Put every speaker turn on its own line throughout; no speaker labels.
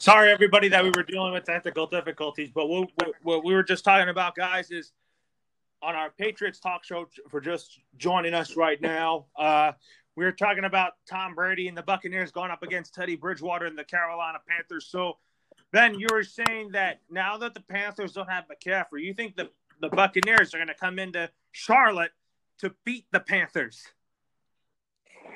Sorry, everybody, that we were dealing with technical difficulties, but what, what we were just talking about, guys, is on our Patriots talk show for just joining us right now. Uh, we were talking about Tom Brady and the Buccaneers going up against Teddy Bridgewater and the Carolina Panthers. So, Ben, you were saying that now that the Panthers don't have McCaffrey, you think the, the Buccaneers are going to come into Charlotte to beat the Panthers?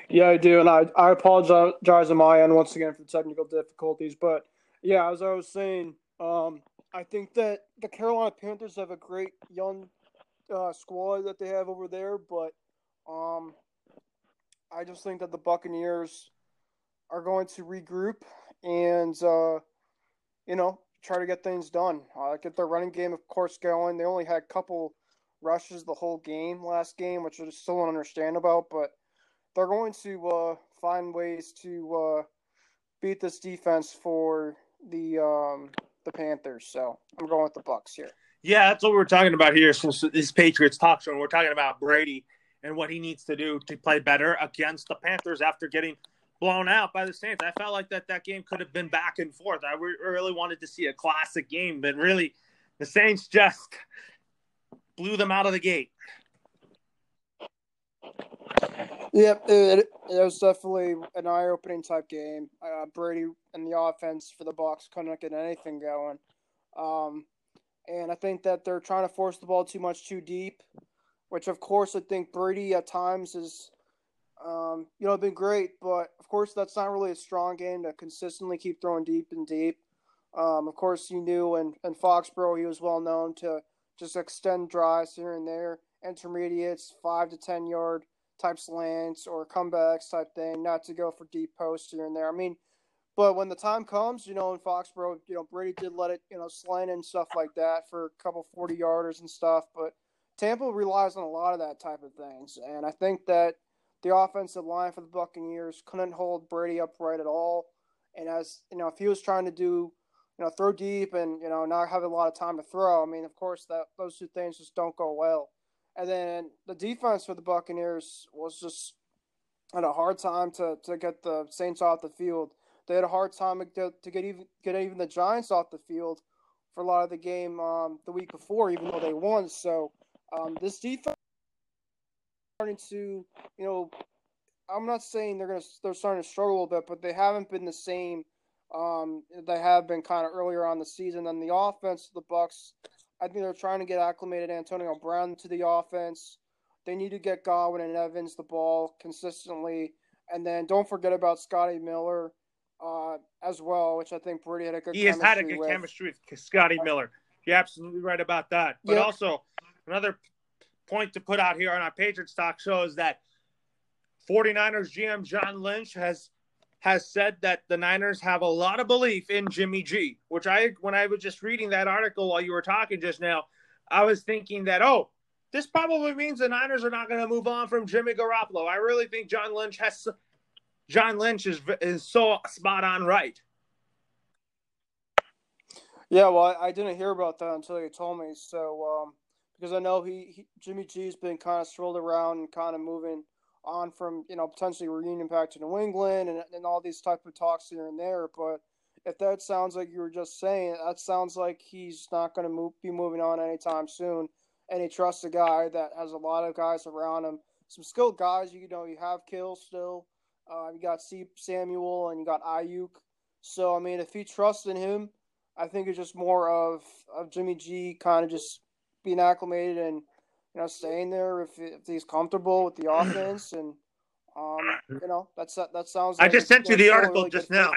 Yeah, I do, and I, I apologize on my end once again for the technical difficulties. But yeah, as I was saying, um, I think that the Carolina Panthers have a great young uh, squad that they have over there, but um, I just think that the Buccaneers are going to regroup and uh, you know try to get things done. Uh, get their running game, of course, going. They only had a couple rushes the whole game last game, which I still don't understand about, but they're going to uh, find ways to uh, beat this defense for the um, the Panthers. So I'm going with the Bucks here.
Yeah, that's what we're talking about here. Since this Patriots talk show, we're talking about Brady and what he needs to do to play better against the Panthers after getting blown out by the Saints. I felt like that that game could have been back and forth. I re- really wanted to see a classic game, but really, the Saints just blew them out of the gate.
Yep, it, it was definitely an eye-opening type game. Uh, Brady and the offense for the Bucks couldn't get anything going. Um, and I think that they're trying to force the ball too much too deep, which of course I think Brady at times is, um, you know, been great, but of course that's not really a strong game to consistently keep throwing deep and deep. Um, of course, you knew in, in Foxborough he was well known to just extend drives here and there, intermediates, five to ten yard type slants or comebacks type thing, not to go for deep posts here and there. I mean, but when the time comes, you know, in Foxborough, you know, Brady did let it, you know, slant and stuff like that for a couple 40 yarders and stuff. But Tampa relies on a lot of that type of things. And I think that the offensive line for the Buccaneers couldn't hold Brady upright at all. And as, you know, if he was trying to do, you know, throw deep and, you know, not have a lot of time to throw, I mean, of course, that those two things just don't go well. And then the defense for the Buccaneers was just had a hard time to, to get the Saints off the field they had a hard time to, to get even get even the Giants off the field for a lot of the game um, the week before, even though they won. So um, this defense starting to, you know, I'm not saying they're gonna they're starting to struggle a little bit, but they haven't been the same. Um, they have been kind of earlier on the season. And the offense, of the Bucks, I think they're trying to get acclimated Antonio Brown to the offense. They need to get Godwin and Evans the ball consistently, and then don't forget about Scotty Miller uh, as well, which I think Brady had a good.
He has had a good with. chemistry with Scotty Miller. You're absolutely right about that. But yep. also another point to put out here on our Patriots talk show is that 49ers GM John Lynch has has said that the Niners have a lot of belief in Jimmy G, which I when I was just reading that article while you were talking just now, I was thinking that oh, this probably means the Niners are not going to move on from Jimmy Garoppolo. I really think John Lynch has John Lynch is is so spot on right.
Yeah, well, I, didn't hear about that until you told me. So, um, because I know he, he Jimmy G's been kind of swirled around and kind of moving on from you know potentially reunion back to New England and, and all these type of talks here and there. But if that sounds like you were just saying, that sounds like he's not going to move, be moving on anytime soon. And he trusts a guy that has a lot of guys around him, some skilled guys. You know, you have Kittle. Uh, you got C- Samuel and you got Aiyuk. So I mean, if he trusts in him, I think it's just more of of Jimmy G kind of just being acclimated and you know staying there if, if he's comfortable with the offense and um you know that's that sounds.
Like I just sent you the article really just now.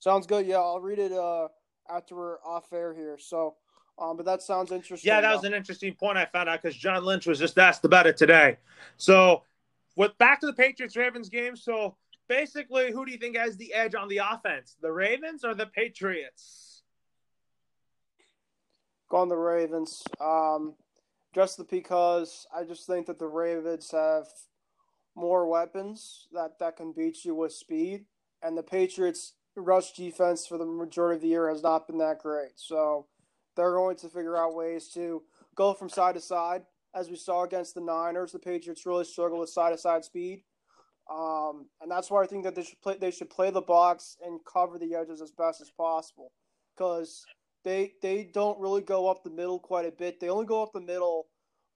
Sounds good. Yeah, I'll read it uh after we're off air here. So. Um, but that sounds interesting.
Yeah, that was an interesting point I found out because John Lynch was just asked about it today. So with back to the Patriots Ravens game. So basically, who do you think has the edge on the offense? The Ravens or the Patriots?
On the Ravens. Um, just because I just think that the Ravens have more weapons that, that can beat you with speed, and the Patriots' rush defense for the majority of the year has not been that great. So they're going to figure out ways to go from side to side as we saw against the Niners, the Patriots really struggle with side to side speed. Um, and that's why I think that they should play. They should play the box and cover the edges as best as possible, because they they don't really go up the middle quite a bit. They only go up the middle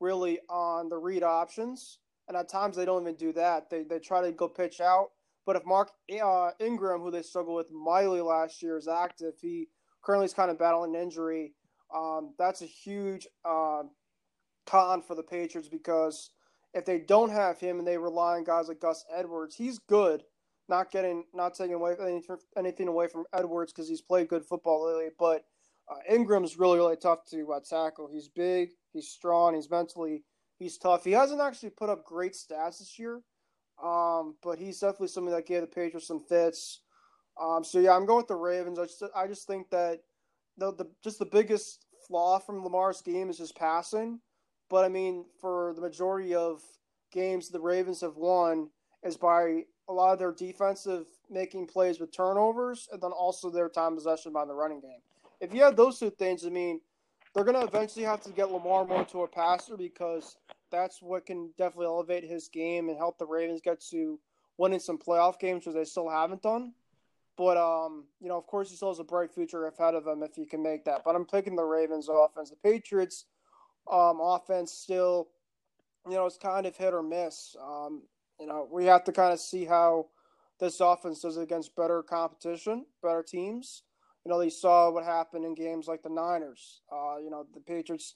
really on the read options, and at times they don't even do that. They they try to go pitch out. But if Mark uh, Ingram, who they struggled with mightily last year, is active, he currently is kind of battling an injury. Um, that's a huge uh, con for the Patriots because if they don't have him and they rely on guys like Gus Edwards, he's good. Not getting, not taking away anything away from Edwards because he's played good football lately. But uh, Ingram's really, really tough to uh, tackle. He's big, he's strong, he's mentally, he's tough. He hasn't actually put up great stats this year, um, but he's definitely something that gave the Patriots some fits. Um, so yeah, I'm going with the Ravens. I just, I just think that the, the just the biggest flaw from Lamar's game is his passing. But I mean, for the majority of games the Ravens have won is by a lot of their defensive making plays with turnovers and then also their time possession by the running game. If you have those two things, I mean, they're going to eventually have to get Lamar more to a passer because that's what can definitely elevate his game and help the Ravens get to winning some playoff games, which they still haven't done. But um, you know, of course, he still has a bright future ahead of him if he can make that. But I'm picking the Ravens offense. The Patriots um, offense still, you know, it's kind of hit or miss. Um, you know, we have to kind of see how this offense does against better competition, better teams. You know, they saw what happened in games like the Niners. Uh, you know, the Patriots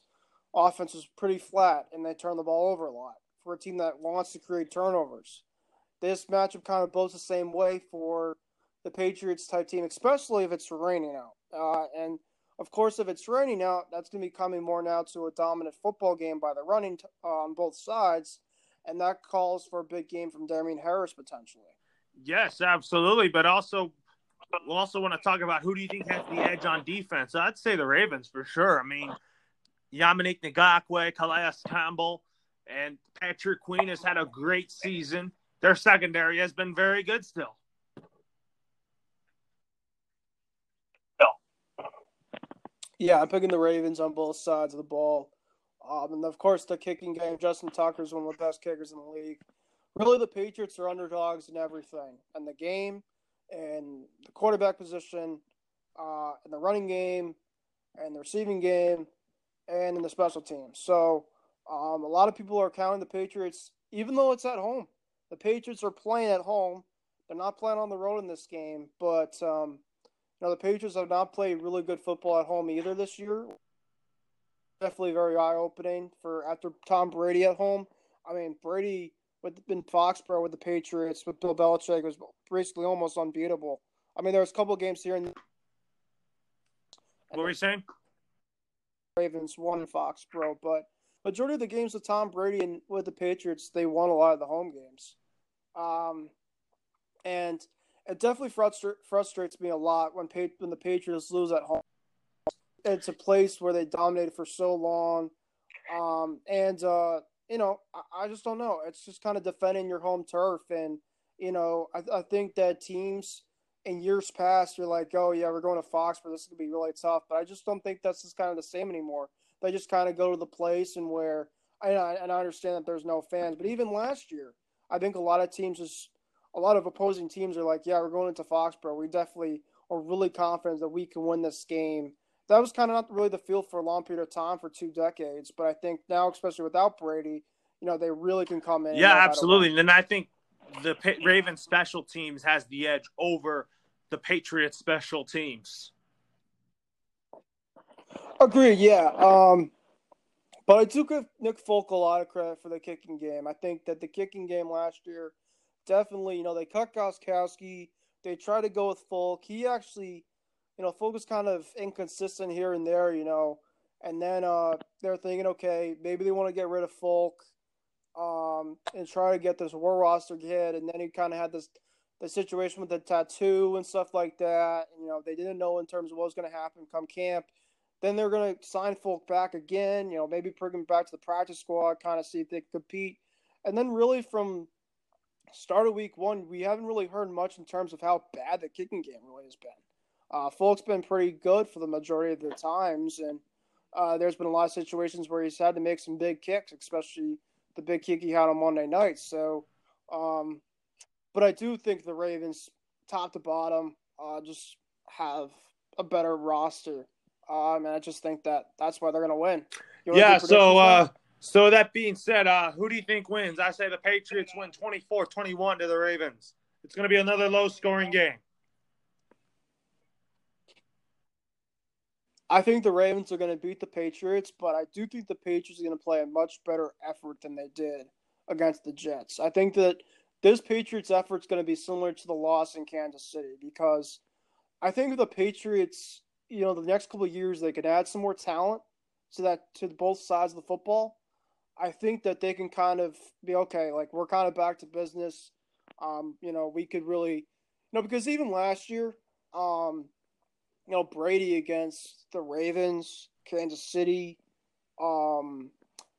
offense was pretty flat and they turned the ball over a lot for a team that wants to create turnovers. This matchup kind of blows the same way for the Patriots type team, especially if it's raining out. Uh, and of course, if it's raining out, that's going to be coming more now to a dominant football game by the running t- uh, on both sides, and that calls for a big game from Damien Harris potentially.
Yes, absolutely, but also we also want to talk about who do you think has the edge on defense? I'd say the Ravens for sure. I mean, Yannick Ngakoue, Calais Campbell, and Patrick Queen has had a great season. Their secondary has been very good still.
Yeah, I'm picking the Ravens on both sides of the ball. Um, and of course, the kicking game. Justin Tucker is one of the best kickers in the league. Really, the Patriots are underdogs in everything, and the game, and the quarterback position, uh, and the running game, and the receiving game, and in the special teams. So, um, a lot of people are counting the Patriots, even though it's at home. The Patriots are playing at home. They're not playing on the road in this game, but um, now the Patriots have not played really good football at home either this year. Definitely very eye opening for after Tom Brady at home. I mean Brady with in Foxborough with the Patriots with Bill Belichick was basically almost unbeatable. I mean there was a couple games here and
what were you saying?
Ravens won in Foxborough, but majority of the games with Tom Brady and with the Patriots, they won a lot of the home games. Um, and it definitely frustra- frustrates me a lot when pa- when the Patriots lose at home. It's a place where they dominated for so long, um, and uh, you know I-, I, just don't know. It's just kind of defending your home turf, and you know I, I think that teams in years past you're like, oh yeah, we're going to Foxborough. This is gonna be really tough, but I just don't think that's just kind of the same anymore. They just kind of go to the place and where and I, and I understand that there's no fans, but even last year, I think a lot of teams just a lot of opposing teams are like, yeah, we're going into Foxborough. We definitely are really confident that we can win this game. That was kind of not really the feel for a long period of time for two decades, but I think now, especially without Brady, you know, they really can come in.
Yeah, absolutely. And I think the Ravens special teams has the edge over the Patriots special teams.
Agreed. Yeah. Um, but I do give Nick Folk a lot of credit for the kicking game. I think that the kicking game last year definitely, you know, they cut Gostkowski. They try to go with Folk. He actually, you know, was kind of inconsistent here and there, you know. And then uh, they're thinking, okay, maybe they want to get rid of Folk um, and try to get this Rohrwasser kid. And then he kind of had this the situation with the tattoo and stuff like that. And, you know, they didn't know in terms of what was going to happen come camp. Then they're going to sign Folk back again, you know, maybe bring him back to the practice squad, kind of see if they can compete. And then really from start of week one, we haven't really heard much in terms of how bad the kicking game really has been. Uh, Folk's been pretty good for the majority of the times, and uh, there's been a lot of situations where he's had to make some big kicks, especially the big kick he had on Monday night. So, um, but I do think the Ravens, top to bottom, uh, just have a better roster. Um, and I just think that that's why they're going to win.
Yeah. So, uh, so that being said, uh, who do you think wins? I say the Patriots win 24-21 to the Ravens. It's going to be another low-scoring game.
I think the Ravens are going to beat the Patriots, but I do think the Patriots are going to play a much better effort than they did against the Jets. I think that this Patriots effort is going to be similar to the loss in Kansas City because I think the Patriots, you know, the next couple of years they could add some more talent to that to both sides of the football. I think that they can kind of be okay. Like we're kind of back to business. Um, you know, we could really, you know, because even last year, um, you know, Brady against the Ravens, Kansas City. Um,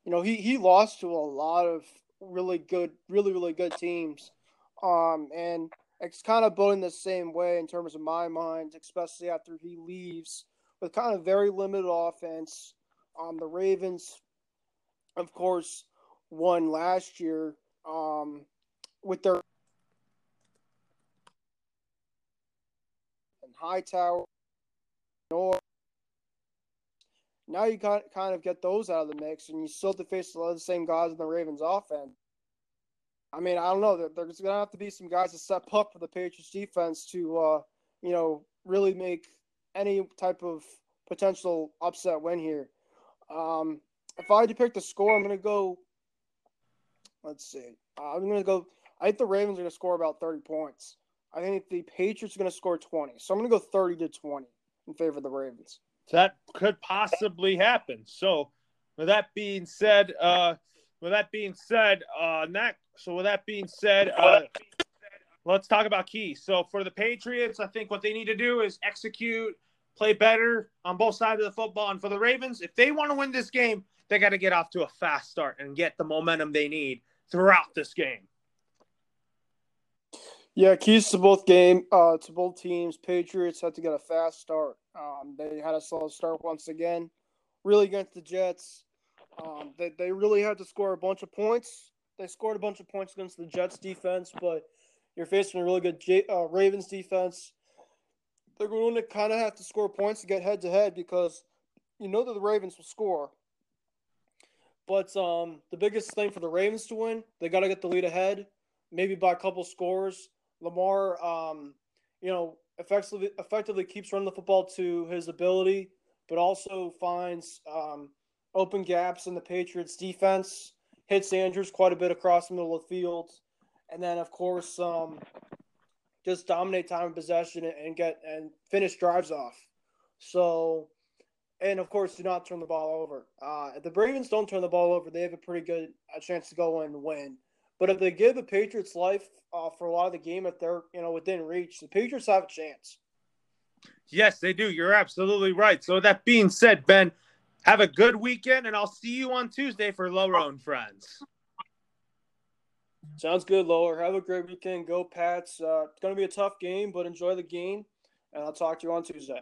you know, he, he lost to a lot of really good, really, really good teams. Um, and it's kind of going the same way in terms of my mind, especially after he leaves with kind of very limited offense. Um, the Ravens, of course, won last year um, with their and Hightower now you kind of get those out of the mix, and you still have to face a lot of the same guys in the Ravens offense. I mean, I don't know. There's to have to be some guys to step up for the Patriots defense to, uh, you know, really make any type of potential upset win here. Um, if I had to pick the score, I'm to go. Let's see. I'm to go. I think the Ravens are to score about 30 points. I think the Patriots are to score 20. So I'm to go 30 to 20 in favor of the Ravens.
That could possibly happen. So, with that being said, uh, with that being said, uh, next, so with that being said, uh, let's talk about keys. So for the Patriots, I think what they need to do is execute, play better on both sides of the football. And for the Ravens, if they want to win this game, they got to get off to a fast start and get the momentum they need throughout this game.
Yeah, keys to both game uh, to both teams. Patriots had to get a fast start. Um, they had a slow start once again, really against the Jets. Um, they they really had to score a bunch of points. They scored a bunch of points against the Jets defense, but you're facing a really good J- uh, Ravens defense. They're going to kind of have to score points to get head to head because you know that the Ravens will score. But um, the biggest thing for the Ravens to win, they got to get the lead ahead, maybe by a couple scores. Lamar, um, you know, effectively effectively keeps running the football to his ability, but also finds um, open gaps in the Patriots' defense. Hits Andrews quite a bit across the middle of the field, and then of course um, just dominate time of possession and get and finish drives off. So, and of course, do not turn the ball over. Uh, if the Ravens don't turn the ball over, they have a pretty good a chance to go and win. But if they give the Patriots life uh, for a lot of the game, if they're you know within reach, the Patriots have a chance.
Yes, they do. You're absolutely right. So that being said, Ben, have a good weekend, and I'll see you on Tuesday for Lower and Friends.
Sounds good, Lower. Have a great weekend. Go Pats. Uh, it's going to be a tough game, but enjoy the game, and I'll talk to you on Tuesday.